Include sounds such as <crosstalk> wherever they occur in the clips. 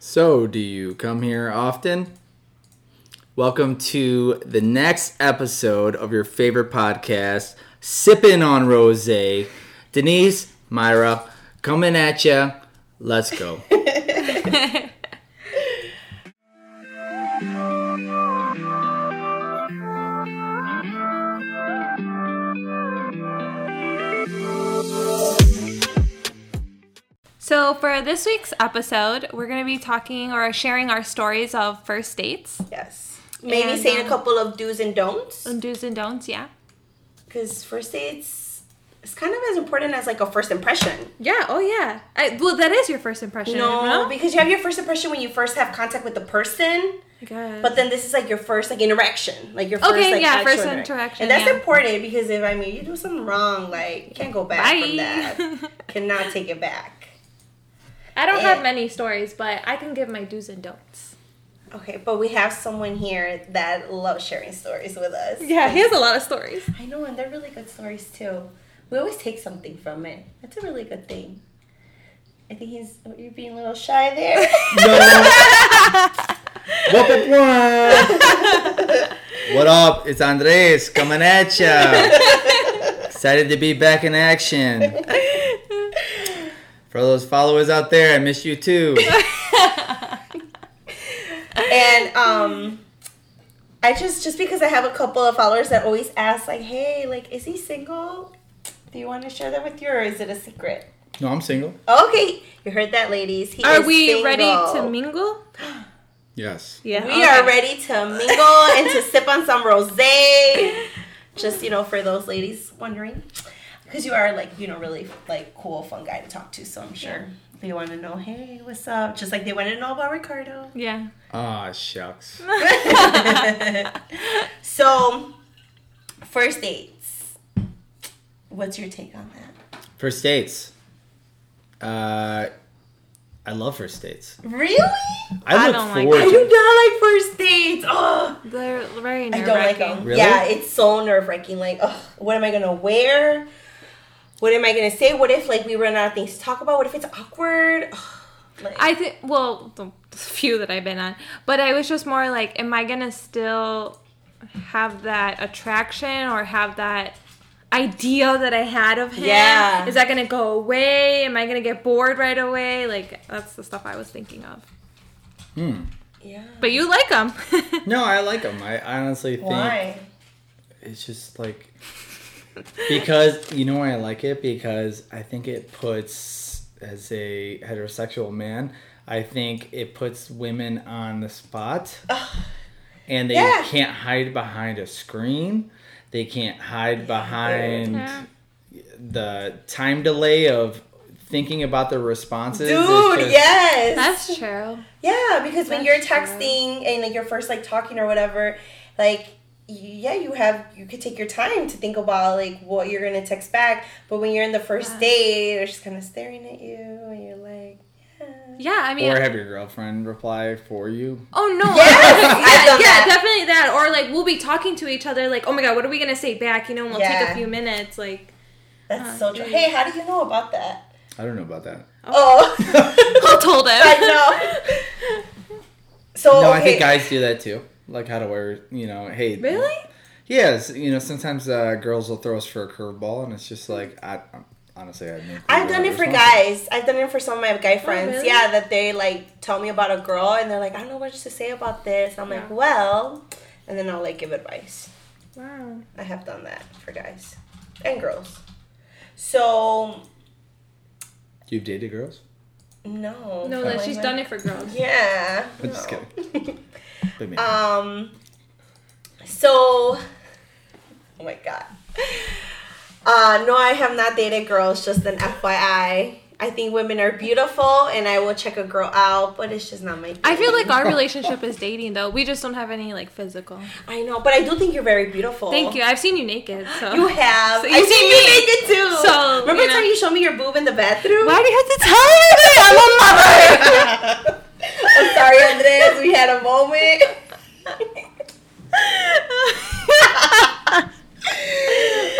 So, do you come here often? Welcome to the next episode of your favorite podcast, Sipping on Rose. Denise, Myra, coming at ya. Let's go. <laughs> So, for this week's episode, we're going to be talking or sharing our stories of first dates, Yes. Maybe And, saying um, a couple of do's and don'ts. and do's and don'ts. Yeah. Because first dates is kind of as important as like a first impression. Yeah. Oh, yeah. I, well, that is your first impression. No, because you have your first impression when you first have contact with the person. But But then this is like your first like interaction, like your first Okay, like yeah, first interac- interaction, and that's yeah. important because if I mean you do something wrong, like you can't go back Bye. from that. <laughs> Cannot take it back. I don't Yeah. have eh. many stories, but I can give my do's and don'ts. Okay, but we have someone here that loves sharing stories with us. Yeah, he has a lot of stories. I know, and they're really good stories too. We always take something from it. That's a really good thing. I think he's oh, you're being a little shy there. Whoop, whoop, whoop. what up? It's Andres coming at ya. Excited to be back in action. For those followers out there, I miss you too. <laughs> and um I just just because I have a couple of followers that always ask like, "Hey, like is he single? Do you want to share that with you or is it a secret?" No, I'm single. Okay, you heard that ladies. He Are is we ready to mingle? Yes. Yeah. We are ready to mingle and to sip on some rosé. Just you know, for those ladies wondering, because you are like you know really like cool, fun guy to talk to. So I'm sure they want to know, hey, what's up? Just like they want to know about Ricardo. Yeah. Ah, shucks. <laughs> <laughs> so, first dates. What's your take on that? First dates. Uh, I love first dates. Really? I I look don't like forward I them. to do not like first dates. Oh, They're very I nerve don't like wracking. them. Really? Yeah, it's so nerve wracking. Like, ugh, what am I gonna wear? What am I gonna say? What if like we run out of things to talk about? What if it's awkward? Like, I think, well, the few that I've been on, but I was just more like, am I gonna still have that attraction or have that idea that I had of him? Yeah. Is that gonna go away? Am I gonna get bored right away? Like, that's the stuff I was thinking of. Hmm. yeah. But you like him. <laughs> No, I like them. I honestly think Why? it's just like because you know why I like it because I think it puts as a heterosexual man, I think it puts women on the spot, and they Yeah. can't hide behind a screen. They can't hide behind Yeah. the time delay of thinking about their responses. Dude, just- yes. That's true. Yeah, because when you're true. texting and like you're first like talking or whatever, like y- yeah, you have you could take your time to think about like what you're gonna text back. But when you're in the first Yeah. date, they're just kind of staring at you, and you're like, yeah. Yeah, I mean, Or have your girlfriend reply for you. Oh no! Yes, yeah, yeah, that. definitely that. Or like we'll be talking to each other, like, oh my god, what are we gonna say back? You know, and we'll take a few minutes. Like, That's Uh, so true. geez. Hey, how do you know about that? I don't know about that. Oh, <laughs> who told him? I know. <laughs> So no, okay. I think guys do that too. Like how to wear, you know, hey. Really? Yes, you know, sometimes uh, girls will throw us for a curveball, and it's just like, I honestly, I have no clue I've done it for guys. I've done it for some of my guy friends. really? Yeah, that they like tell me about a girl and they're like, I don't know what to say about this. I'm like, well, and then I'll like give advice. Wow. I have done that for guys and girls. So You've dated girls? no, No, that she's done it for girls. Yeah. I'm just no. <laughs> kidding. But maybe. Um. So, oh my god. Uh, no, I have not dated girls. Just an FYI. I think women are beautiful, and I will check a girl out, but it's just not my. Thing. I feel like our <laughs> relationship is dating though. We just don't have any like physical. I know, but I do think you're very beautiful. Thank you. I've seen you naked, so You have. So I've you've seen seen you me. naked too. So, remember you the time you showed me your boob in the bathroom? Why do you have to tell me? I'm a mother. <laughs> I'm sorry, Andres. We had a moment.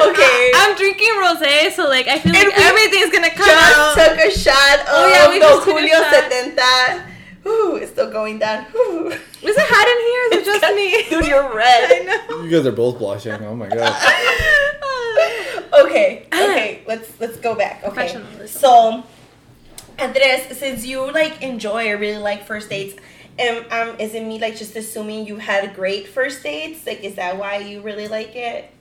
okay. I'm drinking rosé, so like I feel And like we everything's gonna come just out. took a shot of Oh, yeah, we the just took a Julio 70. Ooh, it's still going down. Whew. Is it hot in here? Or is it just me? Dude, you're red. I know. You guys are both blushing. Oh my god. <laughs> okay, okay, let's let's go back. Okay, so Andres, since you like enjoy or really like first dates, um, um, is it me like just assuming you had great first dates? Like, is that why you really like it?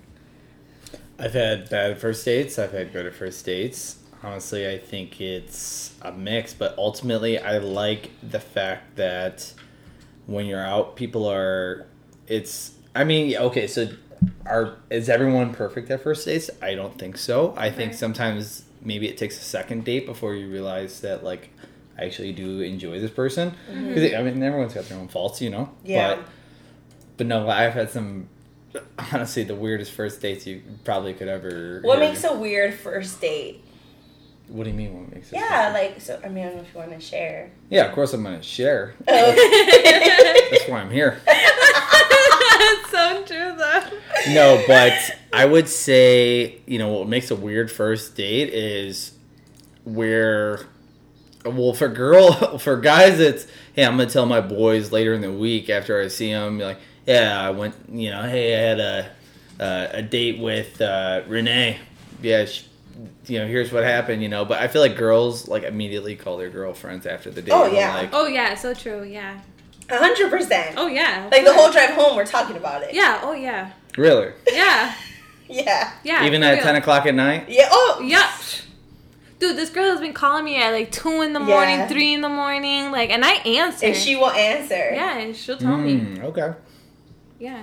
I've had bad first dates. I've had good first dates. Honestly, I think it's a mix, but ultimately, I like the fact that when you're out, people are. It's. I mean, okay, so are is everyone perfect at first dates? I don't think so. I think sometimes maybe it takes a second date before you realize that like I actually do enjoy this person. Mm-hmm. 'Cause, I mean, everyone's got their own faults, you know. Yeah. But but no, I've had some. Honestly, the weirdest first dates you probably could ever. What hear. makes a weird first date? What do you mean? What makes it? Yeah, like so. I mean, I don't know if you want to share. Yeah, of course I'm gonna share. Oh. That's why I'm here. That's so true, though. No, but I would say you know what makes a weird first date is where. Well, for girl, <laughs> for guys, it's hey, I'm gonna tell my boys later in the week after I see them, like, yeah, I went, you know, hey, I had a uh, a date with uh, Renee. Yeah, she, you know, here's what happened, you know. But I feel like girls like immediately call their girlfriends after the date. Oh, yeah. like, Oh yeah, so true. Yeah. A hundred percent. Oh yeah. Like the whole drive home, we're talking about it. Yeah. Oh yeah. really, Yeah. <laughs> Yeah. Yeah. even at real. ten o'clock at night. Yeah. Oh. Yeah. Dude, this girl has been calling me at like two in the morning, Yeah. three in the morning, like, and I answer. And she will answer. Yeah, and she'll tell me. Mm, okay. Yeah.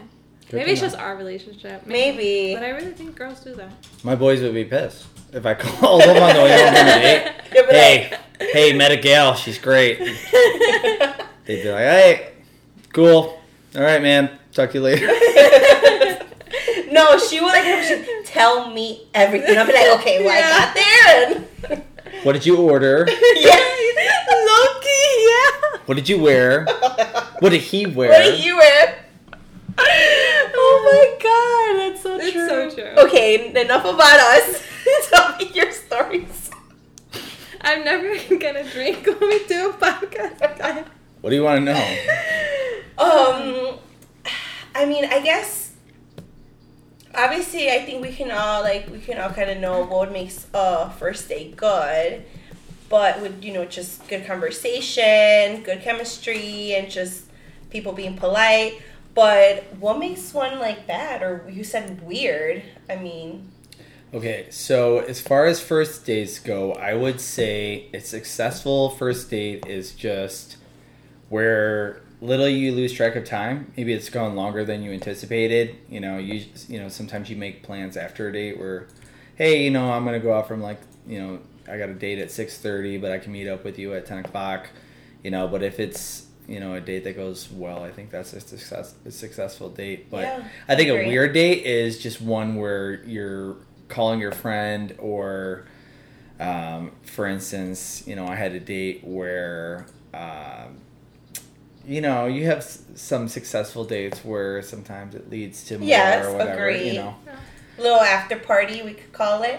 Good Maybe it's know. just our relationship. Maybe. But I really think girls do that. My boys would be pissed if I <laughs> called them on the way home from a date. <laughs> Hey, hey, met a gal. She's great. Like- They'd be like, hey, cool. All right, man. Talk to you later. <laughs> no, she would like she'd tell me everything. I'll be like, okay, well, Yeah. I got there. And What did you order? <laughs> yeah. Loki, yeah. What did you wear? What did he wear? What do you wear? Oh my god, that's so It's true. so true. Okay, enough about us. <laughs> Tell me your stories. I'm never gonna drink when we do a podcast. What do you want to know? <laughs> Um, I mean, I guess obviously, I think we can all like we can all kind of know what makes a first date good, but with you know just good conversation, good chemistry, and just people being polite. But what makes one like bad, or you said weird? I mean, Okay, so as far as first dates go, I would say a successful first date is just where little you lose track of time. Maybe it's gone longer than you anticipated. You know, you you know sometimes you make plans after a date where, hey, you know, I'm gonna go out from like you know I got a date at six thirty, but I can meet up with you at ten o'clock. You know, but if it's you know a date that goes well, I think that's a success a successful date. But Yeah, I think a weird date is just one where you're calling your friend or um, for instance you know i had a date where um, you know you have s- some successful dates where sometimes it leads to more Yes, or whatever agreed. you know little after party we could call it.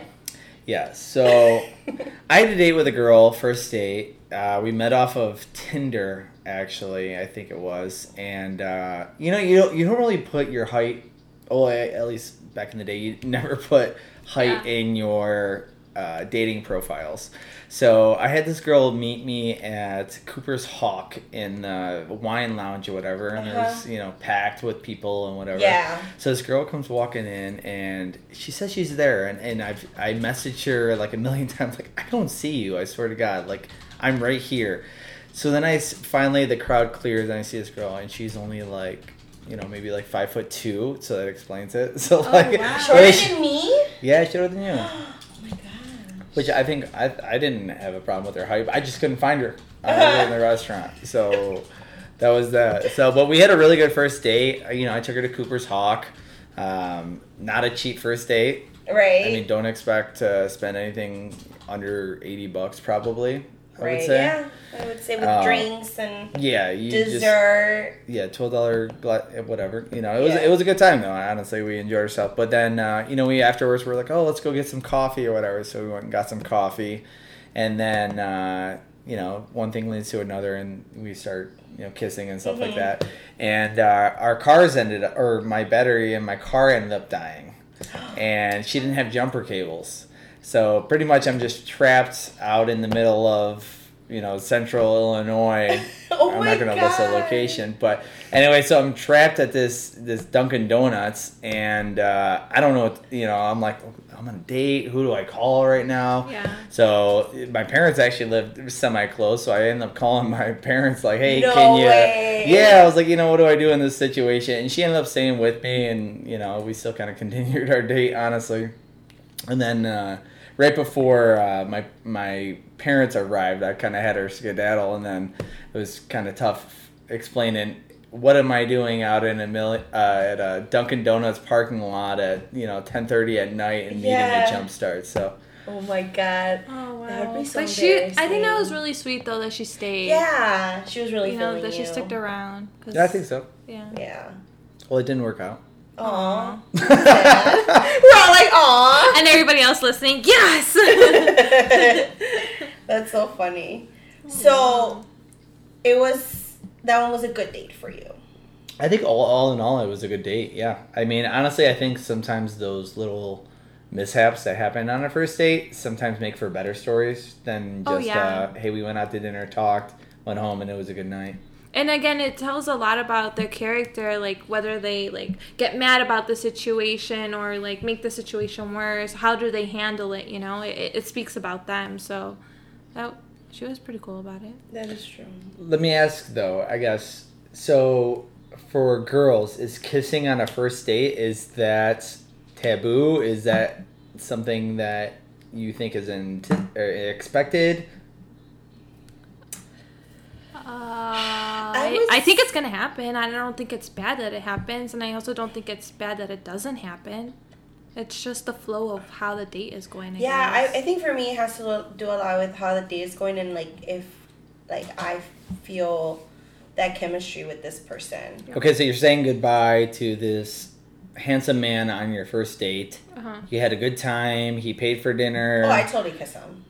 yeah so <laughs> i had a date with a girl first date uh, we met off of tinder actually i think it was and uh, you know you don't, you don't really put your height oh at least back in the day you <laughs> never put height Yeah. in your uh, dating profiles so i had this girl meet me at cooper's hawk in the wine lounge or whatever and Uh-huh. there's you know packed with people and whatever Yeah. so this girl comes walking in and she says she's there and, and I've I messaged her like a million <laughs> times like I don't see you I swear to God like I'm right here. So then I finally the crowd clears and I see this girl and she's only like you know maybe like five foot two so that explains it. <laughs> So like wow. Shorter she- than me? yeah shorter than you. <gasps> <gasps> Which I think I, I didn't have a problem with her height. I just couldn't find her. I <laughs> was in the restaurant. So that was that. So, but we had a really good first date. You know, I took her to Cooper's Hawk. Um, not a cheap first date. Right. I mean, don't expect to spend anything under eighty bucks, probably. I right. would say. Yeah. I would say with Uh, drinks and Yeah, you just dessert. yeah, twelve dollar gla- whatever. You know, it was Yeah. it was a good time though. Honestly, we enjoyed ourselves. But then uh, you know, we afterwards were like, oh, let's go get some coffee or whatever. So we went and got some coffee, and then uh, you know, one thing leads to another, and we start, you know, kissing and stuff like Mhm. that. And uh, our cars ended, up, or my battery in my car ended up dying, <gasps> and she didn't have jumper cables. So pretty much, I'm just trapped out in the middle of, you know, central Illinois. <laughs> Oh I'm not gonna list a location, but anyway, so I'm trapped at this this Dunkin' Donuts, and uh, I don't know. What, you know, I'm like, I'm on a date. Who do I call right now? Yeah. So my parents actually lived semi close, so I ended up calling my parents like, "Hey, No can you?" way. Yeah, I was like, you know, what do I do in this situation? And she ended up staying with me, and you know, we still kind of <laughs> continued our date, honestly. And then uh, right before uh, my my parents arrived, I kind of had her skedaddle, and then it was kind of tough explaining what am I doing out in a mil- uh, at a Dunkin' Donuts parking lot at you know ten thirty at night and needing Yeah. a jump start. So Oh my god. Oh wow. That would be so but she, I think that was really sweet though that she stayed. Yeah, she was really You know feeling that she you. stuck around. 'cause- yeah, I think so. Yeah. Yeah. Well, it didn't work out. Aw. We're all like, aw. And everybody else listening, yes. <laughs> That's so funny. So, it was that one was a good date for you. I think all, all in all, it was a good date. Yeah. I mean, honestly, I think sometimes those little mishaps that happen on a first date sometimes make for better stories than Oh, just, yeah. uh, hey, we went out to dinner, talked, went home, and it was a good night. And again, it tells a lot about their character, like whether they like get mad about the situation or like make the situation worse. How do they handle it? You know, it, it speaks about them. So, that she was pretty cool about it. That is true. Let me ask, though, I guess, so for girls, is kissing on a first date, is that taboo? Is that something that you think is in, or expected? Uh, I, was- I think it's gonna happen. I don't think it's bad that it happens, and I also don't think it's bad that it doesn't happen. It's just the flow of how the date is going. I Yeah, I. I think for me it has to do a lot with how the date is going and like if like I feel that chemistry with this person. Okay, so you're saying goodbye to this handsome man on your first date. Uh-huh. You had a good time. He paid for dinner. Oh, I totally kiss him.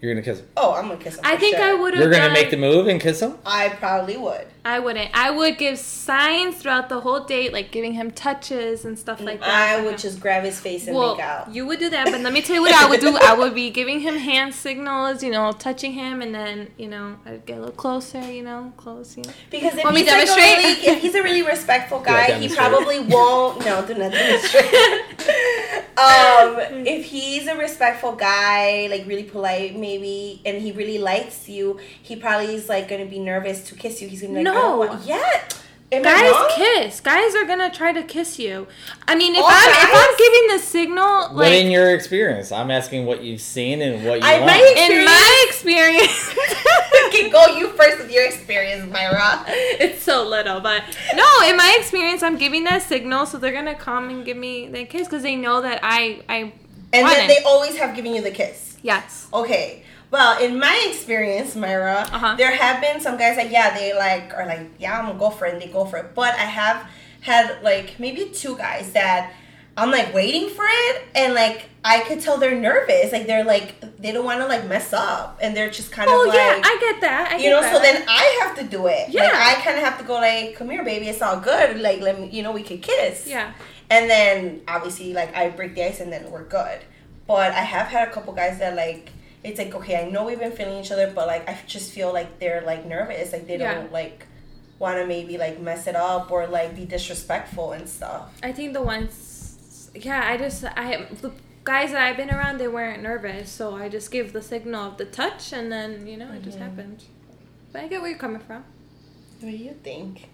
You're gonna kiss him. Oh, I'm gonna kiss him. I for think sure. I would have. You're gonna done, make the move and kiss him. I probably would. I wouldn't. I would give signs throughout the whole date, like giving him touches and stuff like that. I would just grab his face and well, make out. you would do that, but let me tell you what I would do. I would be giving him hand signals, you know, touching him, and then, you know, I'd get a little closer, you know, close, you know. Because if Want me he's, like a demonstrate? really, if he's a really respectful Yeah, guy, he probably won't. No, do not demonstrate. <laughs> um, if he's a respectful guy, like really polite, maybe, and he really likes you, he probably is like gonna be nervous to kiss you. He's gonna be like, No. I don't want- yeah. Am Guys kiss. Guys are gonna try to kiss you. I mean, if All I'm if? I'm giving the signal, what in your experience? I'm asking what you've seen and what you I- want. my- in my experience, <laughs> <laughs> okay, go you first with your experience, Myra. it's so little, but no, in my experience, I'm giving that signal, so they're gonna come and give me the kiss because they know that I I And want then it. they always have given you the kiss. yes. Okay. Well, in my experience, Myra, Uh-huh. there have been some guys that yeah, they like are like, yeah, I'm gonna go for it and they go for it. But I have had like maybe two guys that I'm like waiting for it and like I could tell they're nervous. Like they're like they don't wanna like mess up and they're just kind Oh of like yeah, I get that. I you get know, that. so then I have to do it. Yeah. Like I kinda have to go like, come here baby, it's all good. Like let me you know, we could kiss. yeah. And then obviously like I break the ice and then we're good. But I have had a couple guys that like it's like okay, I know we've been feeling each other, but like I just feel like they're like nervous, like they Yeah. don't like want to maybe like mess it up or like be disrespectful and stuff. I think the ones, yeah, I just I the guys that I've been around, they weren't nervous, so I just give the signal of the touch, and then you know it just Mhm. happened. But I get where you're coming from. What do you think?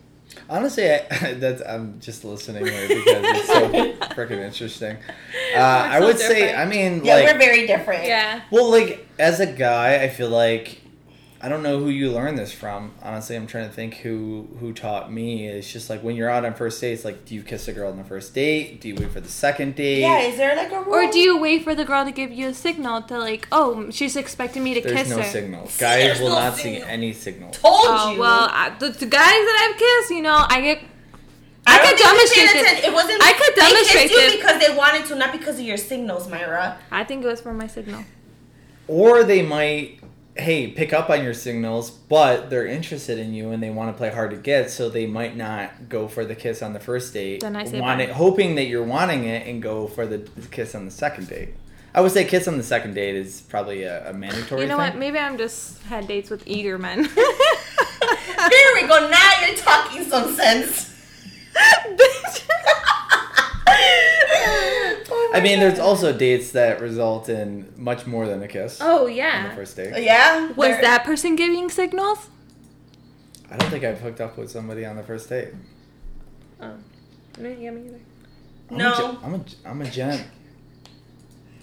Honestly, I, <laughs> that's I'm just listening here because it's so <laughs> freaking interesting. <laughs> Uh, I so would say. I mean, Yeah, like, we're very different. Yeah. well, like as a guy, I feel like I don't know who you learned this from. Honestly, I'm trying to think who who taught me. It's just like when you're out on first dates, like, do you kiss a girl on the first date? Do you wait for the second date? Yeah, is there like a rule? Or do you wait for the girl to give you a signal to like, oh, she's expecting me to There's kiss no her? signal. See, Guys will no not see any signal. Told Oh you. well, I, the, the guys that I've kissed, you know, I get. I, I don't could think you paid demonstrate it. It wasn't. I could demonstrate they kissed it. you because they wanted to, not because of your signals, Myra. I think it was for my signal. Or they might hey, pick up on your signals, but they're interested in you and they want to play hard to get, so they might not go for the kiss on the first date. Then I say want bye. it, hoping that you're wanting it and go for the kiss on the second date. I would say kiss on the second date is probably a, a mandatory. You know thing. what? Maybe I'm just had dates with eager men. <laughs> <laughs> Here we go. Now you're talking some sense. <laughs> I mean, there's also dates that result in much more than a kiss oh on the yeah. first date. Oh, yeah. Was there- that person giving signals? I don't think I've hooked up with somebody on the first date. Oh, no, yeah, me either. I'm No. a, gen- I'm a, I'm a gent.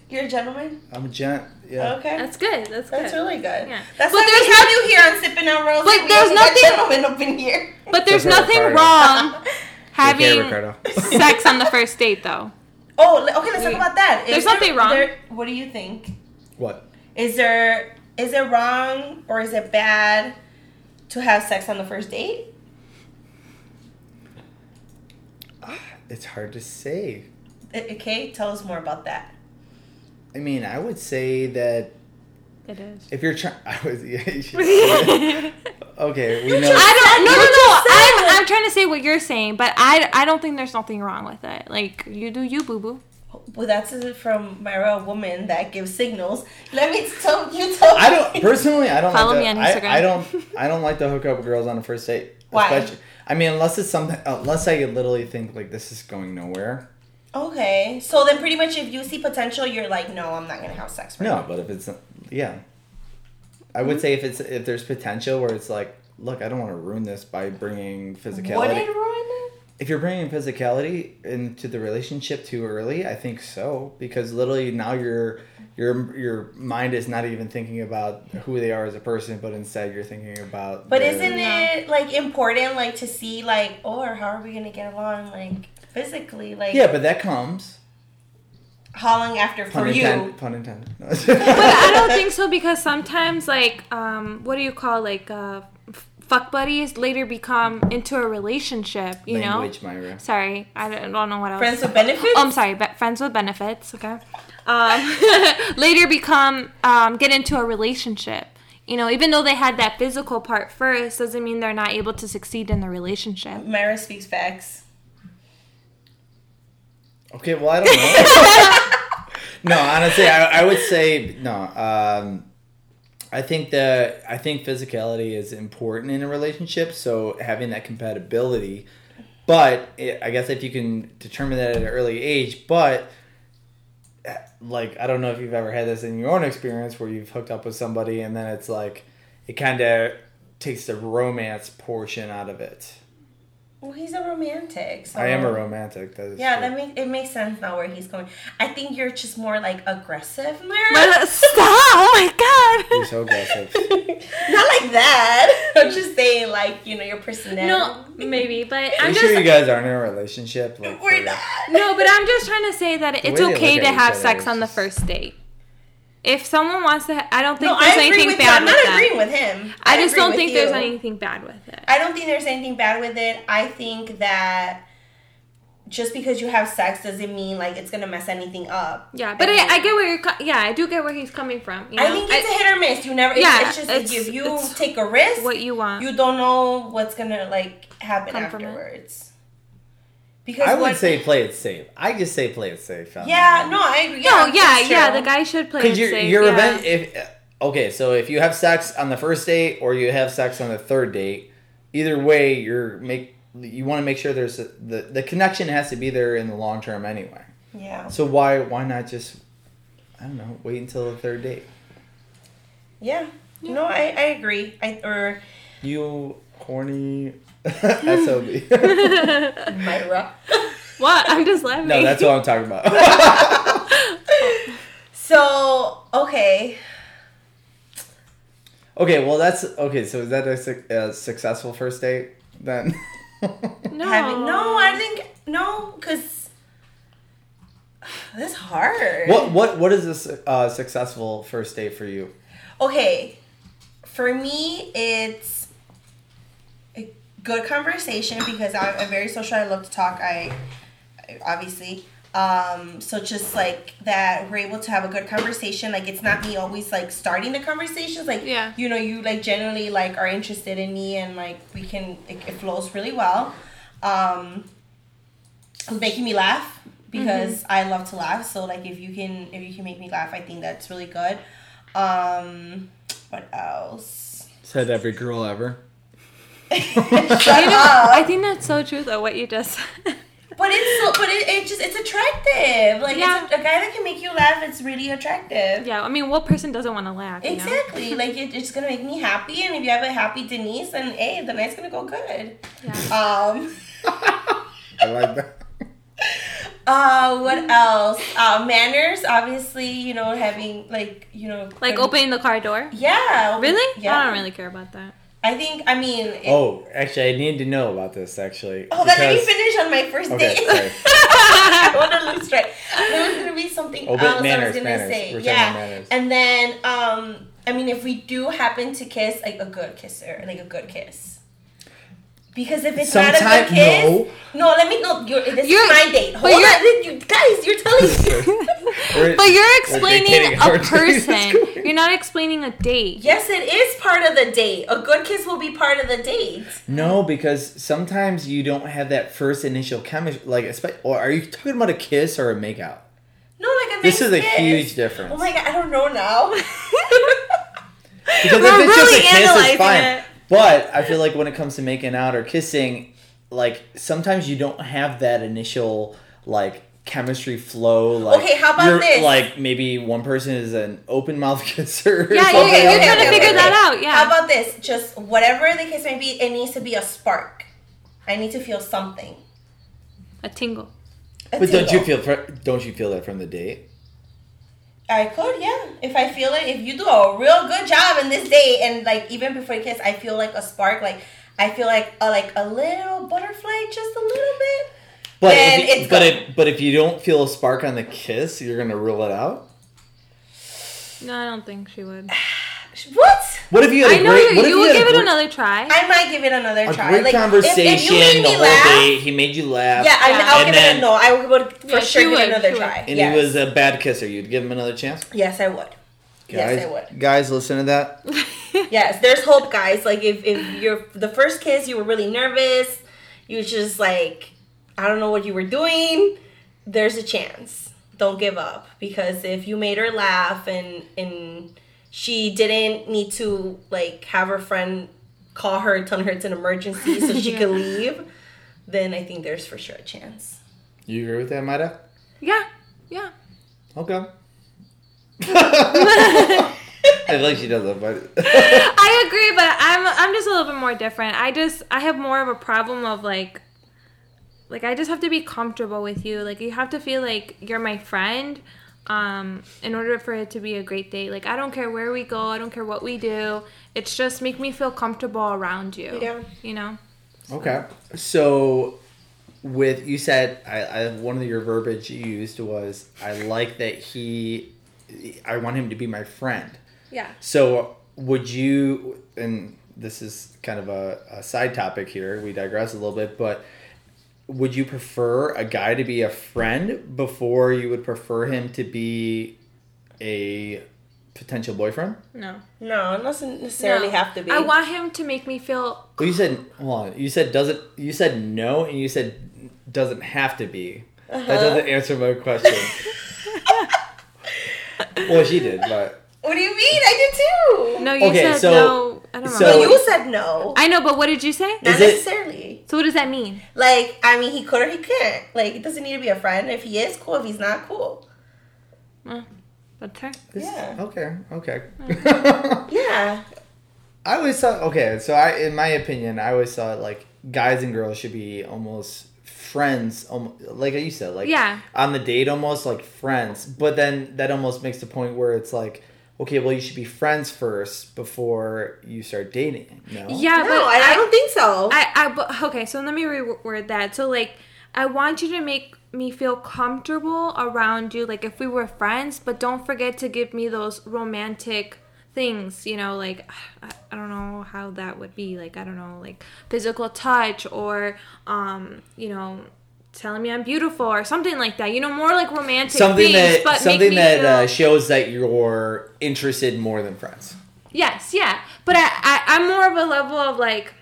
You're a gentleman. I'm a gent. Yeah. Okay. That's good. That's good. That's really good. Yeah. That's But why there's we have you here on Sipping on Rose. But there's nothing- gentlemen up in here. But there's nothing wrong Take <laughs> care, having Ricardo. sex <laughs> on the first date, though. Oh, okay. Let's talk about that. There's Is there- nothing wrong. there- what do you think? What? Is there is it wrong or is it bad to have sex on the first date? Ah, it's hard to say. Okay, tell us more about that. I mean, I would say that It is. if you're trying, <laughs> I was. Yeah, you should I <laughs> okay, we know. don't. No, You no, no. I'm, I'm trying to say what you're saying, but I, I don't think there's nothing wrong with it. Like you do, you boo boo. Well, that's from Myra, a woman that gives signals. Let me tell you. Tell I don't personally. I don't Follow like me to, on Instagram. I, I don't. <laughs> I don't like to hook up with girls on a first date. Why? Especially- I mean, unless it's something. Unless I literally think like this is going nowhere. Okay, so then pretty much if you see potential, you're like, no, I'm not gonna have sex right No, now. but if it's yeah, I would hmm? say if it's if there's potential where it's like, look, I don't want to ruin this by bringing physicality. Would it ruin it? If you're bringing physicality into the relationship too early, I think so because literally now your your your mind is not even thinking about who they are as a person, but instead you're thinking about. But their- isn't it like important, like to see, like, oh, or how are we gonna get along, like physically, like, Yeah, but that comes. how long after for Pun, you? pun intended. <laughs> But I don't think so because sometimes like um what do you call like uh fuck buddies later become into a relationship, you Language, know? Myra. Sorry, I don't, don't know what else. Friends with benefits. Oh, I'm sorry, but friends with benefits, okay? Um, <laughs> later become um, get into a relationship. You know, even though they had that physical part first, doesn't mean they're not able to succeed in the relationship. Myra speaks facts. Okay, well, I don't know. <laughs> no, honestly, I, I would say no. Um, I think that I think physicality is important in a relationship. So having that compatibility, but it, I guess if you can determine that at an early age, but like I don't know if you've ever had this in your own experience where you've hooked up with somebody and then it's like it kind of takes the romance portion out of it. Well, he's a romantic. So. I am a romantic. That is Yeah, true. that makes it makes sense now where he's going. I think you're just more like aggressive, Myra. But uh, stop! Oh my god! You're so aggressive. <laughs> Not like that. I'm just saying, like you know, your personality. no, maybe, but Are I'm you just sure you guys aren't in a relationship? Like, we're not. no, but I'm just trying to say that it's okay to have sex on the first date. If someone wants to, ha- I don't think No, there's I anything with you. bad I'm with not that. agreeing with him. I just don't think there's anything bad with it. I don't think there's anything bad with it. I think that just because you have sex doesn't mean like it's gonna mess anything up. Yeah, but I, I get where you're. Co- yeah, I do get where he's coming from. You know? I think it's a hit or miss. You never. It's, Yeah, it's just it's- if you take a risk, what you want. you don't know what's gonna like happen Come from it. afterwards. Because I would what, say play it safe. I just say play it safe. Yeah, no, I agree. no, Yeah, yeah, that's yeah. true. The guy should play it Because your safe. your yeah. event if okay, so if you have sex on the first date or you have sex on the third date, either way, you're make you want to make sure there's a, the the connection has to be there in the long term anyway. Yeah, So why why not just I don't know wait until the third date? yeah. No, I, I agree. I or You horny sob. Myra. <laughs> What? I'm just laughing. no, that's what I'm talking about. <laughs> So okay, okay, well that's okay. So is that a, suc- a successful first date then? no. having no, I think no, because <sighs> this hard. What what what is a su- uh, successful first date for you? Okay, for me, it's a good conversation because I'm, I'm very social. I love to talk. I, I obviously, Um, so just like that, we're able to have a good conversation. Like it's not me always like starting the conversations. Like Yeah. you know, you like generally like are interested in me, and like we can it, it flows really well. Um, it's making me laugh because I love to laugh. So like if you can if you can make me laugh, I think that's really good. Um, what else? Said every girl ever. Shut You know, up. I think that's so true though. What you just said. But it's so, but it, it just it's attractive. Like Yeah. it's a, a guy that can make you laugh. It's really attractive. yeah, I mean, what person doesn't want to laugh? You know? Exactly. like it, it's gonna make me happy, and if you have a happy Denise, then hey, the night's gonna go good. Yeah. Um. <laughs> I like that. Uh, what else? Uh, manners. Obviously, you know, having like you know, Like opening the car door. Yeah. open- Really? Yeah. I don't really care about that. I think. I mean. It, Oh, actually, I need to know about this. Actually. Oh, then let me finish on my first Okay, date. <laughs> I want to look straight. There was gonna be something Oh, else I manners, was gonna manners. say. We're yeah, and then um, I mean, if we do happen to kiss, like a good kisser, like a good kiss. Because if it's not a Sometime- good kiss, no. no, let me know. You're, this You're- is my date. Hold you're- on, you guys, you're telling me. <laughs> <laughs> But you're explaining a how our date is person. <laughs> You're not explaining a date. yes, it is part of the date. A good kiss will be part of the date. No, because sometimes you don't have that first initial chemistry. Like, espe- or are you talking about a kiss or a makeout? No, like a This nice is a huge difference. Oh my god, I don't know now. Because We're if it's really just a kiss, analyzing it's fine. it. But I feel like when it comes to making out or kissing, like sometimes you don't have that initial like chemistry flow. Like, Okay, how about you're- this? Like maybe one person is an open mouth <laughs> kisser. or Yeah, something. you're trying to figure okay. that out. Yeah. How about this? Just whatever the case may be, it needs to be a spark. I need to feel something. a tingle. A But don't you feel don't you feel that from the date? I could, yeah. If I feel it, if you do a real good job in this date, and like even before you kiss, I feel like a spark. Like I feel like a, like a little butterfly, just a little bit. But Then if you, it's but good. if, but if you don't feel a spark on the kiss, you're gonna rule it out. No, I don't think she would. What? What if you had a I know great? you, what if you you would had a give it great- another try. I might give it another a try. great like, conversation, if, you made the whole laugh, date. He made you laugh. yeah, I, Yeah. I'll And give then- it a no. I would for Yeah, sure she give it would, another she would. try. And yes. he was a bad kisser. You'd give him another chance. yes, I would. Guys, Yes, I would. guys, listen to that. <laughs> Yes, there's hope, guys. Like if if you're the first kiss, you were really nervous. You was just like, I don't know what you were doing. There's a chance. Don't give up because if you made her laugh and and she didn't need to like have her friend call her telling her it's an emergency so she <laughs> Yeah. could leave, then I think there's for sure a chance. You agree with that, Myra? yeah, yeah. Okay. <laughs> I feel like she doesn't, but <laughs> I agree, but I'm I'm just a little bit more different. I just I have more of a problem of like like I just have to be comfortable with you. Like you have to feel like you're my friend um in order for it to be a great date. Like I don't care where we go, I don't care what we do. It's just make me feel comfortable around you. Yeah. You know? okay. So, with you said, I, I one of your verbiage you used was, I like that he, I want him to be my friend. Yeah. So, would you, and this is kind of a, a side topic here, we digress a little bit, but would you prefer a guy to be a friend before you would prefer him to be a potential boyfriend? No. No, it doesn't necessarily No. have to be. I want him to make me feel Well, you said, hold on, you said doesn't, you said no, and you said doesn't have to be. That uh-huh. doesn't answer my question. well, she did, but what do you mean? I did too. No, you Okay, said so- no. I don't know. so- No, you said no. I know, but what did you say? Not Is it- necessarily. So what does that mean? Like, I mean, he could or he can't. Like, it doesn't need to be a friend. If he is, cool. If he's not, cool. That's her. this- Yeah. okay, okay. Mm. <laughs> Yeah. I always thought okay, so I in my opinion, I always thought like guys and girls should be almost friends, almo- like you said, like Yeah. on the date almost like friends. But then that almost makes the point where it's like, okay, well you should be friends first before you start dating. No, Yeah, no, but I, I don't think so. I, I, but, okay, so let me reword that. So, like, I want you to make me feel comfortable around you, like if we were friends, but don't forget to give me those romantic things, you know, like, I, I don't know how that would be. Like, I don't know, like physical touch or, um, you know, telling me I'm beautiful or something like that. You know, more like romantic something things, that but make something me that feel, uh, shows that you're interested more than friends. Yes, yeah. But I, I I'm more of a level of like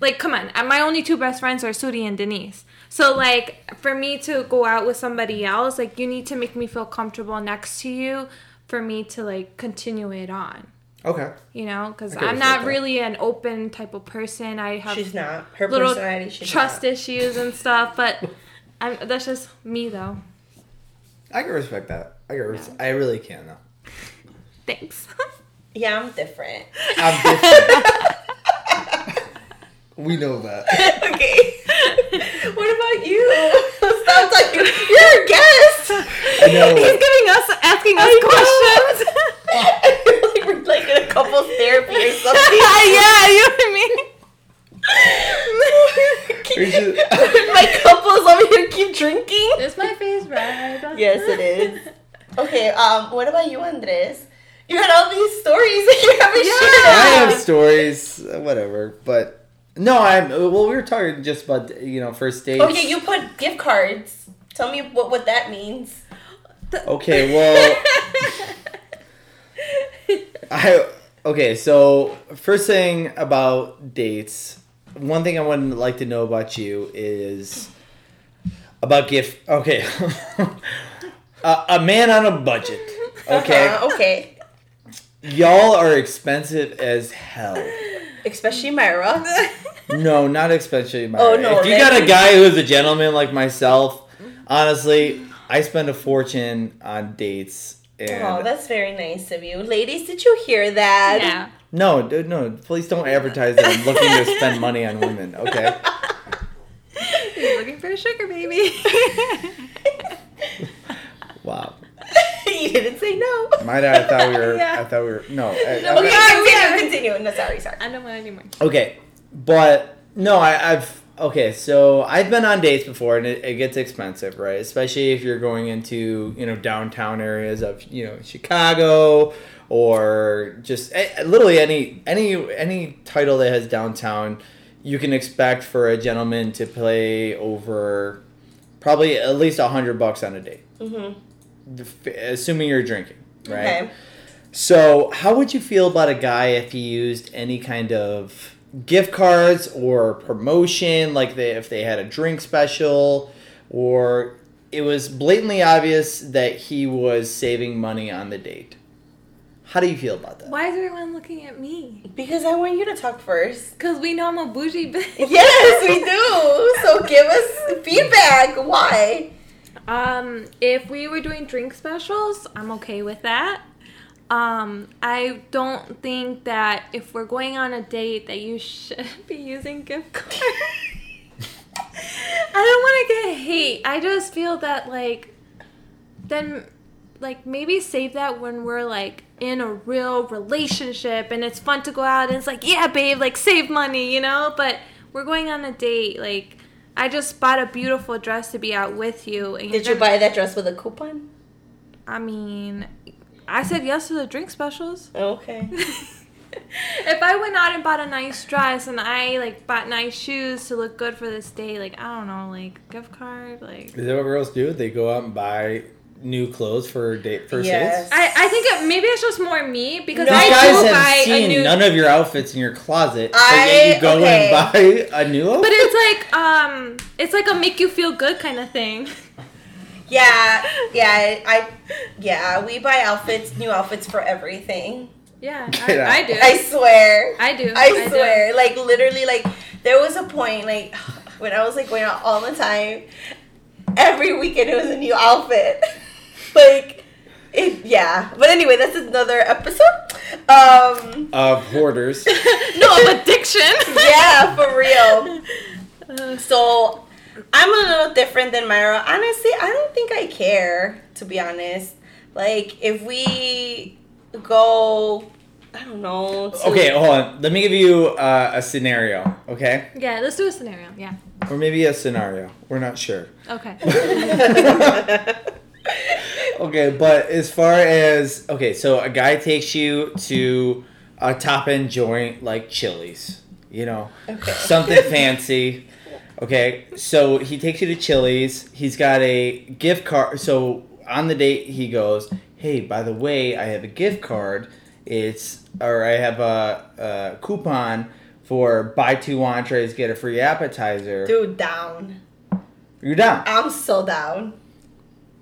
like come on. uh, My only two best friends are Sudi and Denise. So like for me to go out with somebody else, like you need to make me feel comfortable next to you for me to like continue it on. Okay. You know, because I can I'm not that. really an open type of person. I have She's not. Her little personality. She's trust not. issues and stuff, but <laughs> I'm, that's just me though. I can respect that. I can res- I really can though. Thanks. <laughs> Yeah, I'm different. I'm different. <laughs> we know that. <laughs> okay. what about you? Sounds like you- you're a guest. I know. He's giving us asking us I questions. I feel like we're like in a couples therapy or something. yeah, you know what I mean. We should- <laughs> My couples over here keep drinking. Is my face red? <laughs> Yes, it is. Okay, um, what about you, Andres? You had all these stories that you haven't Yeah. I have stories, uh, whatever, but no, I'm. Well, we were talking just about you know first dates. Okay, you put gift cards. Tell me what, what that means. Okay, <laughs> well, I okay. So first thing about dates. One thing I would like to know about you is about gift. Okay, <laughs> a, a man on a budget. <laughs> Okay, Uh-huh, okay. y'all are expensive as hell. Especially Myra. <laughs> No, not especially my. Oh, no, If you got a guy who's a gentleman like myself, honestly, I spend a fortune on dates. And Oh, that's very nice of you. Ladies, did you hear that? yeah. No, dude, no, please don't advertise that I'm looking to spend <laughs> money on women. Okay. He's looking for a sugar baby. <laughs> Wow. you didn't say no. My dad, I thought we were. Yeah. I thought we were. No. I- No, okay. Okay, Yeah, continue, continue. No, sorry, sorry. I don't want anymore. Okay, but no, I, I've okay. So I've been on dates before, and it, it gets expensive, right? Especially if you're going into you know downtown areas of you know Chicago or just eh, literally any any any title that has downtown. You can expect for a gentleman to play over probably at least a hundred bucks on a date, Mm-hmm. assuming you're drinking, right? Okay. So, how would you feel about a guy if he used any kind of gift cards or promotion, like they, if they had a drink special, or it was blatantly obvious that he was saving money on the date? How do you feel about that? Why is everyone looking at me? Because I want you to talk first. Because we know I'm a bougie bitch. <laughs> Yes, we do. So give us feedback. Why? Um, if we were doing drink specials, I'm okay with that. Um, I don't think that if we're going on a date that you should be using gift <laughs> cards. I don't want to get hate. I just feel that like then like maybe save that when we're like in a real relationship and it's fun to go out and it's like, yeah, babe, like save money, you know? But we're going on a date, like I just bought a beautiful dress to be out with you. And Did you're you gonna- buy that dress with a coupon? I mean, I said yes to the drink specials. Okay. <laughs> <laughs> if I went out and bought a nice dress and I like bought nice shoes to look good for this day, like I don't know, like gift card, like Is that what girls do? They go out and buy new clothes for date first Yes. dates? I, I think it, maybe it's just more me because No. I guys do have buy a seen new. none of your outfits in your closet, but I- yet you go okay. and buy a new outfit. but it's like um, it's like a make you feel good kind of thing. Yeah, yeah, I, yeah. We buy outfits, new outfits for everything. Yeah, I, <laughs> I do. I swear. I do. I do. swear. Like literally, like there was a point, like <sighs> when I was like going out all the time. Every weekend it was a new outfit. <laughs> <laughs> like, it. Yeah. But anyway, that's another episode. Um. of hoarders. <laughs> no of addiction. <laughs> Yeah, for real. Uh, So I'm a little different than Myra. Honestly, I don't think I care, to be honest. Like, if we go, I don't know. to- Okay, hold on. Let me give you uh, a scenario, okay? yeah, let's do a scenario. Yeah. Or maybe a scenario. We're not sure. Okay. Okay, but as far as okay, so a guy takes you to a top end joint like Chili's, you know, Okay. something <laughs> fancy, Okay, so he takes you to Chili's. He's got a gift card. So on the date, he goes, "Hey, by the way, I have a gift card. It's or I have a, a coupon for buy two entrees get a free appetizer." Dude, down. You're down, I'm so down.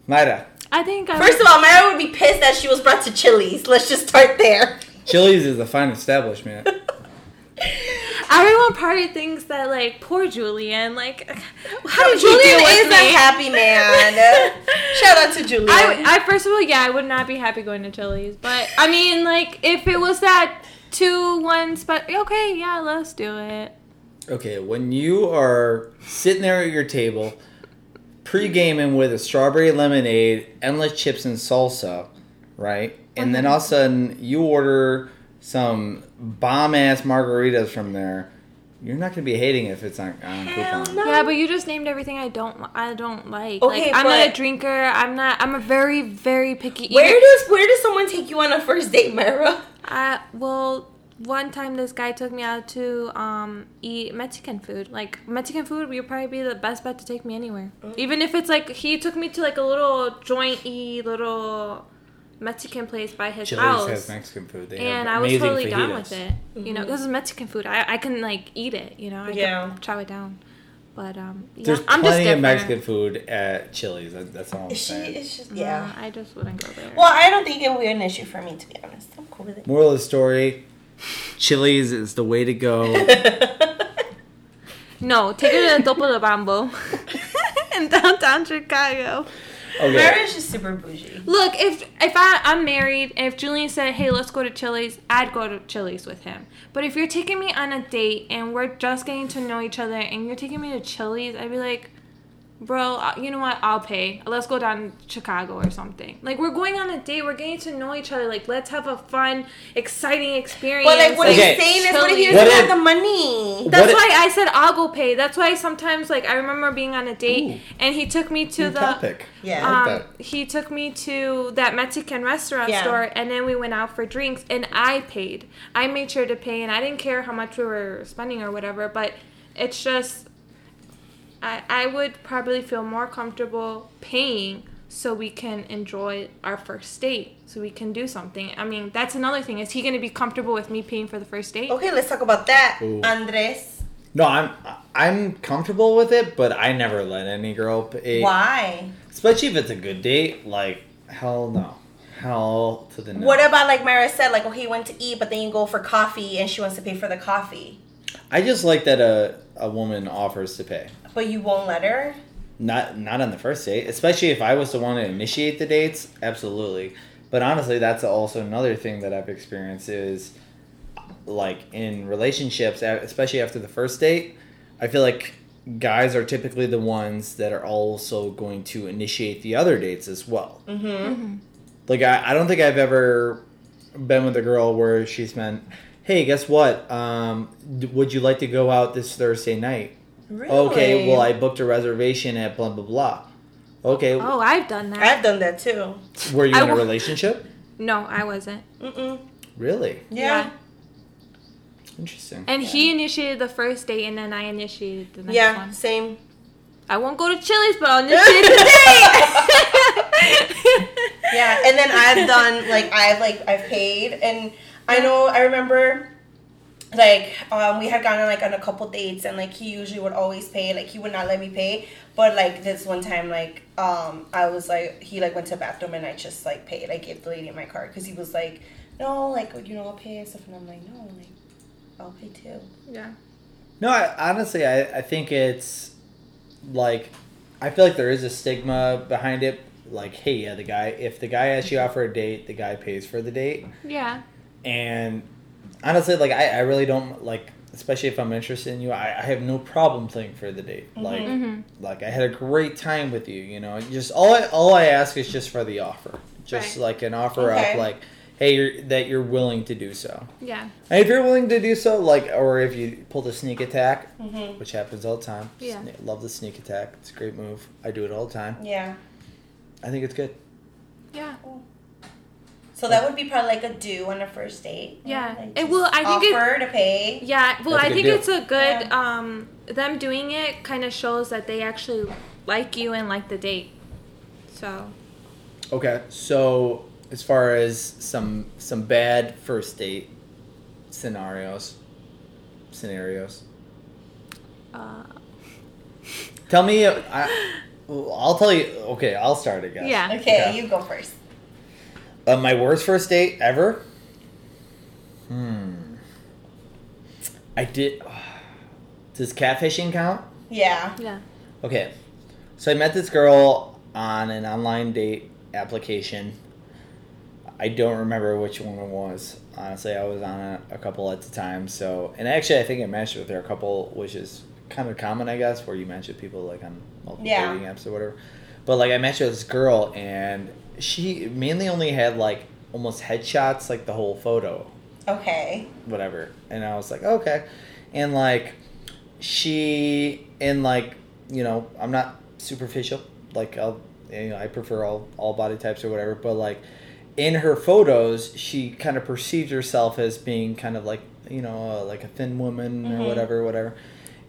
Myra. I think I First of all, Myra would be pissed that she was brought to Chili's. Let's just start there. Chili's is a fine establishment. <laughs> everyone probably thinks that like poor Julian, like how No, did you Julian deal with is me? a happy man. <laughs> Shout out to Julian. I, I first of all, yeah, I would not be happy going to Chili's, but I mean, like if it was that two one spot, okay, yeah, let's do it. Okay, when you are sitting there at your table, pre-gaming with a strawberry lemonade, endless chips and salsa, right? And then uh-huh. all of a sudden you order some bomb ass margaritas from there. You're not gonna be hating if it's on, on Hell coupon. no. Yeah, but you just named everything I don't I don't like. Okay, like I'm not a drinker. I'm not. I'm a very very picky eater. Where does where does someone take you on a first date, Myra? I well, one time this guy took me out to um eat Mexican food. Like Mexican food would probably be the best bet to take me anywhere. Mm. Even if it's like he took me to like a little jointy little Mexican place by his Chili's house. has Mexican food. They and have I was amazing totally down with it. You know, this is Mexican food. I, I can like eat it. You know, I Yeah. can chow it down. But um, yeah, There's I'm just plenty of. Mexican food at Chili's. that- That's all I'm Is she saying. just Yeah, yeah. I just wouldn't go there. Well, I don't think it would be an issue for me to be honest. I'm cool with it. Moral of the story: Chili's is the way to go. <laughs> no, take it to the Topolobampo <laughs> in downtown Chicago. Okay. Myra's just super bougie. Look, if if I, I'm married and if Julian said, "Hey, let's go to Chili's," I'd go to Chili's with him. But if you're taking me on a date and we're just getting to know each other and you're taking me to Chili's, I'd be like, "Bro, uh, you know what? I'll pay. Let's go down to Chicago or something." Like we're going on a date, we're getting to know each other. Like let's have a fun, exciting experience. But like what Okay. he's saying is what if he Chili's. doesn't have the money? That's why I said I'll go pay. That's why sometimes, like, I remember being on a date Ooh. and he took me to Good the topic. Yeah. I like um, he took me to that Mexican restaurant Yeah. store, and then we went out for drinks, and I paid. I made sure to pay, and I didn't care how much we were spending or whatever. But it's just, I I would probably feel more comfortable paying so we can enjoy our first date, so we can do something. I mean, that's another thing. Is he going to be comfortable with me paying for the first date? Okay, let's talk about that, Ooh. Andres. No, I'm I'm comfortable with it, but I never let any girl pay. Why? Especially if it's a good date. Like hell no, hell to the no. What about like Myra said, like, oh, okay, you went to eat, but then you go for coffee, and she wants to pay for the coffee, I just like that a a woman offers to pay. but you won't let her. Not not on the first date, especially if I was the one to initiate the dates. Absolutely, but honestly, that's also another thing that I've experienced is like in relationships, especially after the first date. I feel like guys are typically the ones that are also going to initiate the other dates as well. Mm-hmm. Like I, I don't think I've ever been with a girl where she's been, hey, guess what? Um, d- would you like to go out this Thursday night? Really? Okay, well I booked a reservation at blah blah blah. Okay, Oh, I've done that. I've done that too. were you I in a relationship? no, I wasn't. Mm-mm. Really Yeah. interesting. And he initiated the first date, and then I initiated the next Yeah. one. Yeah, same. I won't go to Chili's, but I'll <laughs> initiate the date. <laughs> Yeah, and then I've done like I've like I've paid, and I know I remember like um, we had gone on like on a couple dates, and like he usually would always pay. Like he would not let me pay, but like this one time, like um, I was like he like went to the bathroom, and I just like paid. I gave the lady my card because he was like, no, like you know I'll pay and stuff, and I'm like no, like I'll pay too. yeah. No, I, honestly, I, I think it's like I feel like there is a stigma behind it. Like, hey, yeah, the guy if the guy asks you out for a date, the guy pays for the date. Yeah. And honestly, like I, I really don't like, especially if I'm interested in you. I, I have no problem playing for the date. Like, Mm-hmm. like I had a great time with you. You know, just all I, all I ask is just for the offer, just Right. like an offer Okay. up, like, hey, you're, that you're willing to do so. Yeah. And if you're willing to do so, like, or if you pull the sneak attack, Mm-hmm. which happens all the time. Yeah. Sne- love the sneak attack. It's a great move. I do it all the time. Yeah. I think it's good. Yeah. So that would be probably like a do on a first date. Yeah. Like It will- I think it- offer to pay. Yeah, well, That's a I think deal. it's a good. Yeah. Um, them doing it kind of shows that they actually like you and like the date. So Okay, so as far as some some bad first date scenarios, scenarios. uh, Tell me, uh, I, I'll tell you. Okay, I'll start. again. Yeah. Okay, Okay. you go first. Uh, my worst first date ever. Hmm. I did. <sighs> Does catfishing count? Yeah. yeah, Okay. So I met this girl on an online date application. I don't remember which one it was. Honestly, I was on a, a couple at the time. So, and actually, I think I matched with her a couple, which is kind of common, I guess, where you match with people like on multiple Yeah. dating apps or whatever. But like, I matched with this girl, and she mainly only had like almost headshots, like the whole photo Okay. whatever. And I was like, okay. And like she and like, you know, I'm not superficial. Like I'll you know, I prefer all all body types or whatever, but like in her photos, she kind of perceives herself as being kind of like, you know, uh, like a thin woman Mhm. or whatever, whatever.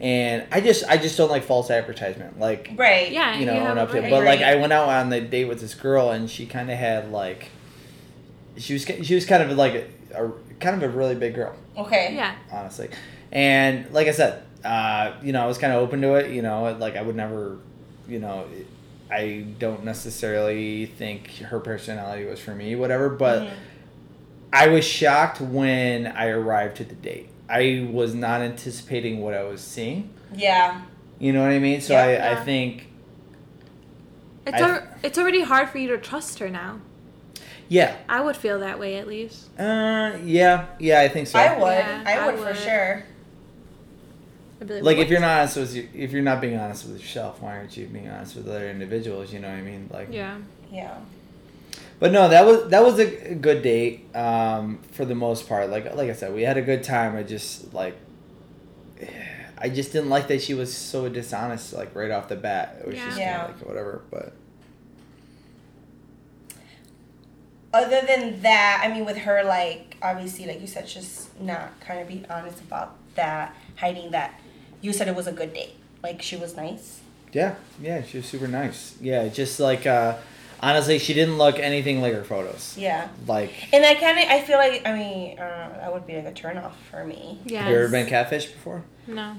And I just I just don't like false advertisement. Like Right. yeah. you know, have and up to, right. but like Right. I went out on the date with this girl, and she kind of had like, she was she was kind of like a, a kind of a really big girl, Okay. yeah, honestly, and like I said, uh, you know, I was kind of open to it. You know, like I would never, you know, I don't necessarily think her personality was for me, whatever, but. Mhm. I was shocked when I arrived to the date. I was not anticipating what I was seeing. Yeah. You know what I mean? So Yeah, I, I think, it's I- al- it's already hard for you to trust her now. yeah, I would feel that way at least. Uh, yeah, yeah, I think so. I would. Yeah, I I would for sure. I'd like if you're not honest with you, if you're not being honest with yourself, why aren't you being honest with other individuals? You know what I mean? Like, yeah, Yeah. But no, that was that was a good date um, for the most part. Like like I said, we had a good time. I just like, I just didn't like that she was so dishonest, like right off the bat. It was Yeah. just Yeah. like whatever. But Other than that, I mean, with her, like, obviously, like you said, just not kind of being honest about that, hiding that. You said it was a good date. Like, she was nice. yeah, yeah, she was super nice. Yeah, just like uh, honestly, she didn't look anything like her photos. Yeah. Like, And I kind of, I feel like, I mean, uh, that would be like a turnoff for me. yeah. have you ever been catfished before? No.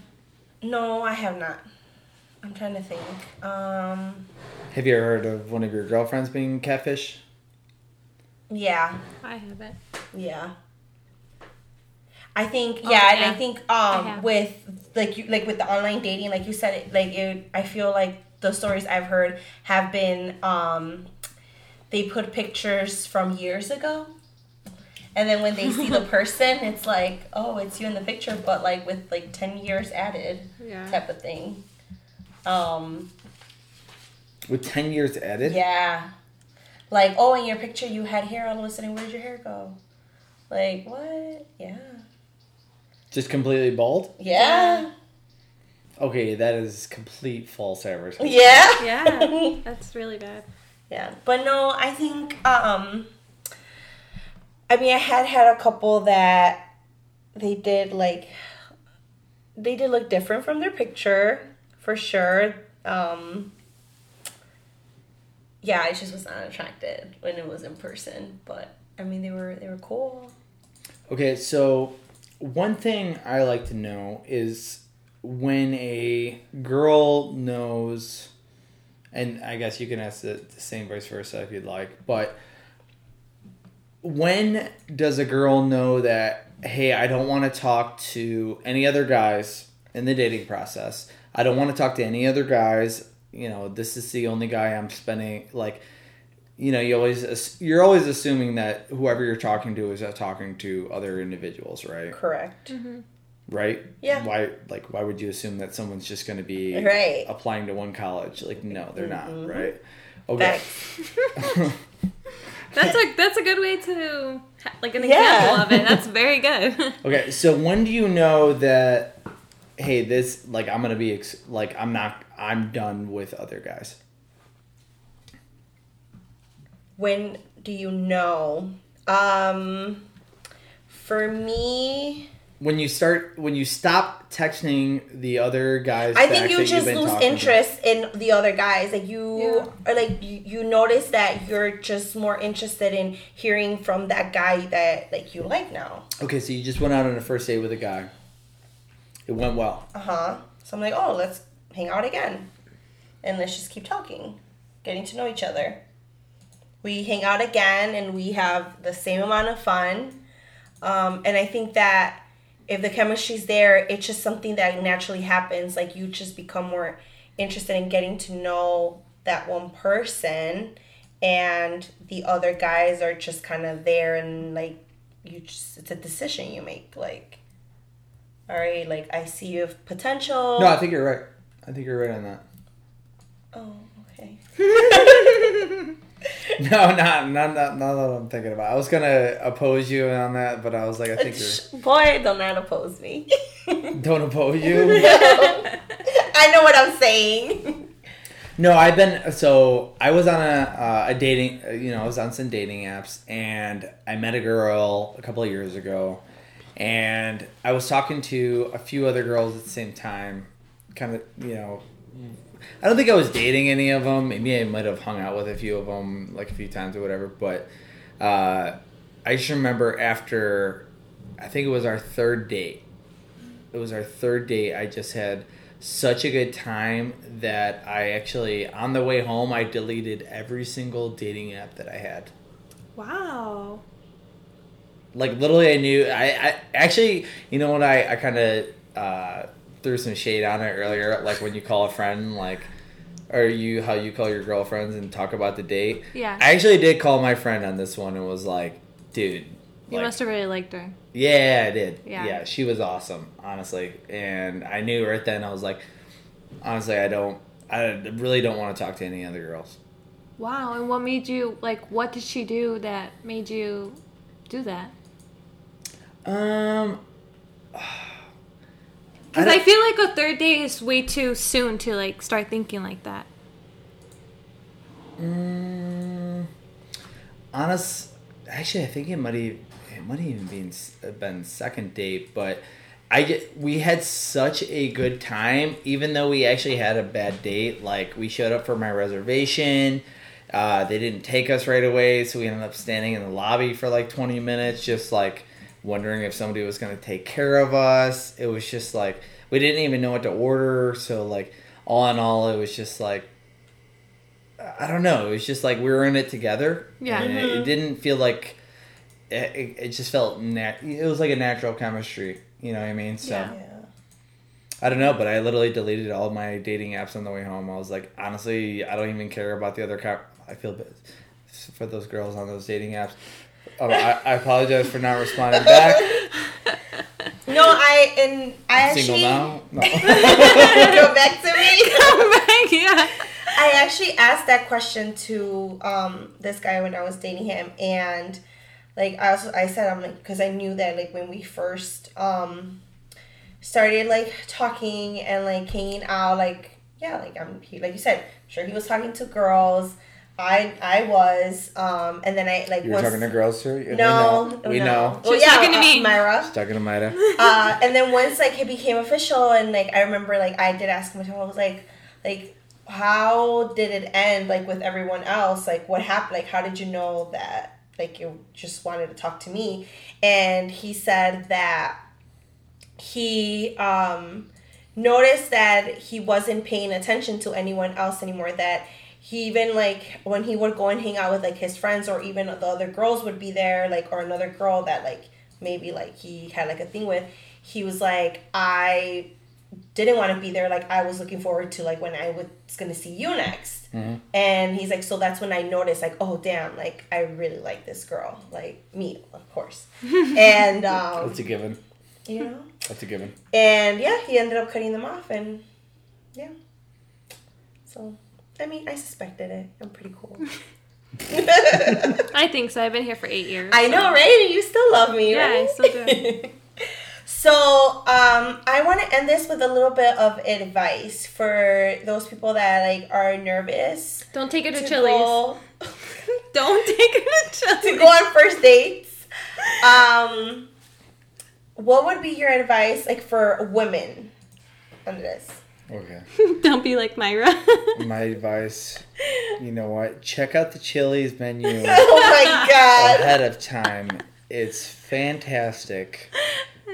No, I have not. I'm trying to think. Um, Have you ever heard of one of your girlfriends being catfished? yeah, I haven't. yeah. I think Oh, yeah, and. I think um have. with like you like with the online dating, like you said, it like it. I feel like the stories I've heard have been um they put pictures from years ago. And then when they see the <laughs> person, it's like, oh, it's you in the picture, but like with like ten years added, Yeah. type of thing. Um, With 10 years added? yeah. Like, oh, in your picture you had hair. All of a sudden, where did your hair go? Like, what? Yeah. Just completely bald? Yeah. Okay, that is complete false advertising. Yeah. Yeah, <laughs> that's really bad. yeah. But no, I think, um, I mean, I had had a couple that they did like, they did look different from their picture, for sure. Um, yeah, I just was not attracted when it was in person, but I mean, they were they were cool. Okay, so one thing I like to know is when a girl knows, and I guess you can ask the, the same vice versa if you'd like, but when does a girl know that, hey, I don't want to talk to any other guys in the dating process? I don't want to talk to any other guys. You know, this is the only guy I'm spending, like, you know, you always you're always assuming that whoever you're talking to is uh, talking to other individuals, right? Correct. Right? Yeah. Why like why would you assume that someone's just going to be Right. applying to one college? Like no, they're Mhm. not, right? Okay. <laughs> That's a that's a good way to ha- like an Yeah. example of it. That's very good. <laughs> okay, so when do you know that hey, this like I'm going to be ex- like I'm not I'm done with other guys? when do you know Um, for me, When you start, when you stop texting the other guys, I think you just lose talking to- interest in the other guys. Like you, Yeah. or like you, you notice that you're just more interested in hearing from that guy that like you like now. Okay, so you just went out on a first date with a guy. It went well. Uh huh. So I'm like, oh, let's hang out again, and let's just keep talking, getting to know each other. We hang out again, and we have the same amount of fun. Um, and I think that if the chemistry's there, it's just something that naturally happens. Like you just become more interested in getting to know that one person, and the other guys are just kind of there, and like you just it's a decision you make. Like, all right, like I see you have potential. No, I think you're right. I think you're right on that. Oh, okay. <laughs> <laughs> No, not not not, not that I'm thinking about. I was gonna oppose you on that, but I was like, I think you're. Boy, don't not oppose me. <laughs> Don't oppose you. <laughs> I know what I'm saying. No, I've been so I was on a uh, a dating uh, you know I was on some dating apps and I met a girl a couple of years ago, and I was talking to a few other girls at the same time, kind of you know. I don't think I was dating any of them. Maybe I might have hung out with a few of them, like a few times or whatever. But uh, I just remember after, I think it was our third date. It was our third date. I just had such a good time that I actually, on the way home, I deleted every single dating app that I had. Wow. Like literally, I knew. I, I actually, you know what? I I kind of uh, threw some shade on it earlier. Like when you call a friend, like, or you how you call your girlfriends and talk about the date. Yeah. I actually did call my friend on this one and was like, dude. You like, must have really liked her. Yeah, I did. Yeah. Yeah. she was awesome, honestly. And I knew right then, I was like, honestly, I don't, I really don't want to talk to any other girls. Wow. And what made you like? What did she do that made you do that? Um, Because don't- I, feel like a third date is way too soon to like start thinking like that. Mm, honest, actually, I think it might have, it might even been been second date, but I get we had such a good time, even though we actually had a bad date. Like we showed up for my reservation, uh, they didn't take us right away, so we ended up standing in the lobby for like twenty minutes, just like wondering if somebody was gonna take care of us. It was just like we didn't even know what to order, so like all in all, it was just like I don't know. It was just like we were in it together. Yeah. and it, it mm-hmm. didn't feel like it, it, it just felt nat- It was like a natural chemistry. You know what I mean? So Yeah. Yeah. I don't know, but I literally deleted all my dating apps on the way home. I was like, honestly, I don't even care about the other. Co- I feel bad for those girls on those dating apps. Um, I, I apologize for not responding back. No, I and I I'm actually single now. No. <laughs> go back to me. <laughs> Come back, yeah. I actually asked that question to um, this guy when I was dating him, and like I also I said I'm like because I knew that like when we first um, started like talking and like hanging out, like yeah, like I'm he like you said, sure he was talking to girls. I I was, um, and then I like You're was talking to girls too. No, know. We no. know. Well, She's yeah, talking to uh, me. Myra She's talking to Myra. uh, and then once like it became official and like I remember like I did ask him I was like like how did it end like with everyone else like what happened like how did you know that like you just wanted to talk to me and he said that he um noticed that he wasn't paying attention to anyone else anymore that he even like when he would go and hang out with like his friends or even the other girls would be there like or another girl that like maybe like he had like a thing with he was like i didn't want to be there like i was looking forward to like when i was gonna see you next and he's like so that's when i noticed like oh damn like i really like this girl like me of course <laughs> and um That's a given. you know That's a given. and yeah, he ended up cutting them off, and yeah. So, I mean, I suspected it. I'm pretty cool. <laughs> <laughs> I think so. I've been here for eight years. I know, right? You still love me, Yeah, I still do. <laughs> so, um, I want to end this with a little bit of advice for those people that like are nervous Don't take it to, to Chili's. go. Don't take it to to go on first dates. Um, what would be your advice, like for women, Andres? Okay. <laughs> Don't be like Myra. <laughs> My advice, you know what? Check out the Chili's menu <laughs> Oh my god! ahead of time. It's fantastic.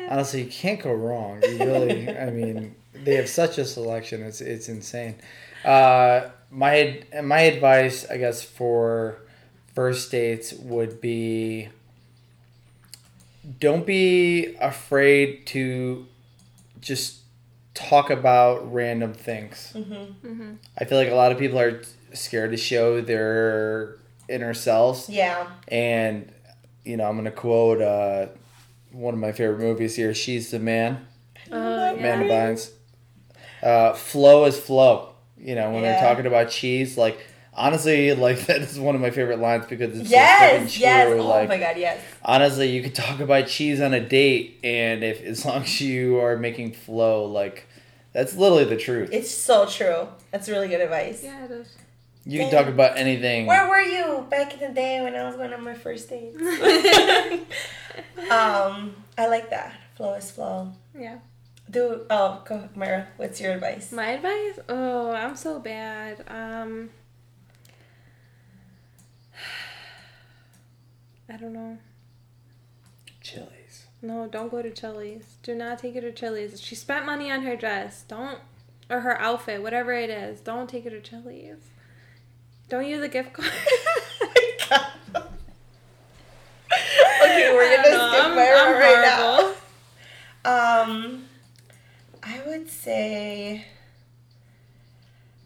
Honestly, you can't go wrong. You really, I mean, they have such a selection. It's it's insane. Uh, my my advice, I guess, for first dates would be don't be afraid to just talk about random things. Mm-hmm. I feel like a lot of people are scared to show their inner selves, Yeah. and you know, I'm gonna quote uh, one of my favorite movies here. She's the man. Oh, Amanda yeah. Bynes. Uh, flow is flow. You know, when Yeah. they're talking about cheese, like honestly, like <laughs> that is one of my favorite lines because it's so freaking Yes. true. Yes. Oh like my god. Yes. honestly, you could talk about cheese on a date, and if as long as you are making flow, like that's literally the truth. It's so true. That's really good advice. Yeah, it is. You can talk about anything. Where were you back in the day when I was going on my first date? <laughs> <laughs> um, I like that. Flow is flow. Yeah. Do oh, go Myra. What's your advice? My advice? Oh, I'm so bad. Um I don't know. Chili's. No, don't go to Chili's. Do not take her to Chili's. She spent money on her dress. Don't or her outfit, whatever it is. Don't take her to Chili's. Don't use a gift card. <laughs> okay, we're I gonna know. skip I'm- Myra I'm right horrible. now. Um, I would say.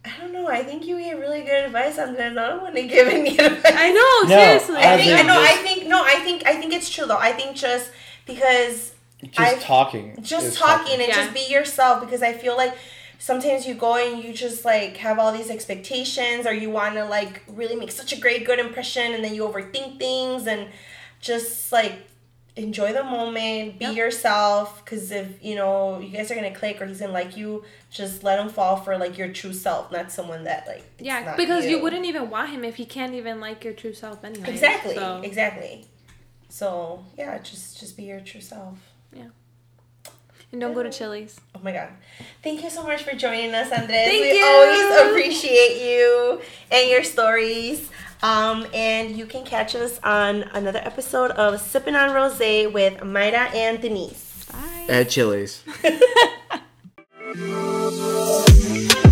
I don't know. I think you gave really good advice on this. I don't want to give any advice. I know, No, seriously. I think I think know. I think no. I think I think it's true though. I think just because Just I've- talking. just is talking and Yeah. just be yourself because I feel like sometimes you go and you just like have all these expectations or you want to like really make such a great good impression and then you overthink things and just like enjoy the moment be Yep. yourself because if you know you guys are gonna click or he's gonna like you just let him fall for like your true self not someone that like Yeah, because you. wouldn't even want him if he can't even like your true self anyway. exactly So, exactly so yeah just just be your true self yeah and don't go to Chili's. Oh my god. Thank you so much for joining us, Andres. Thank we you. always appreciate you and your stories. Um, and you can catch us on another episode of Sipping on Rose with Myra and Denise. Bye. At Chili's. <laughs>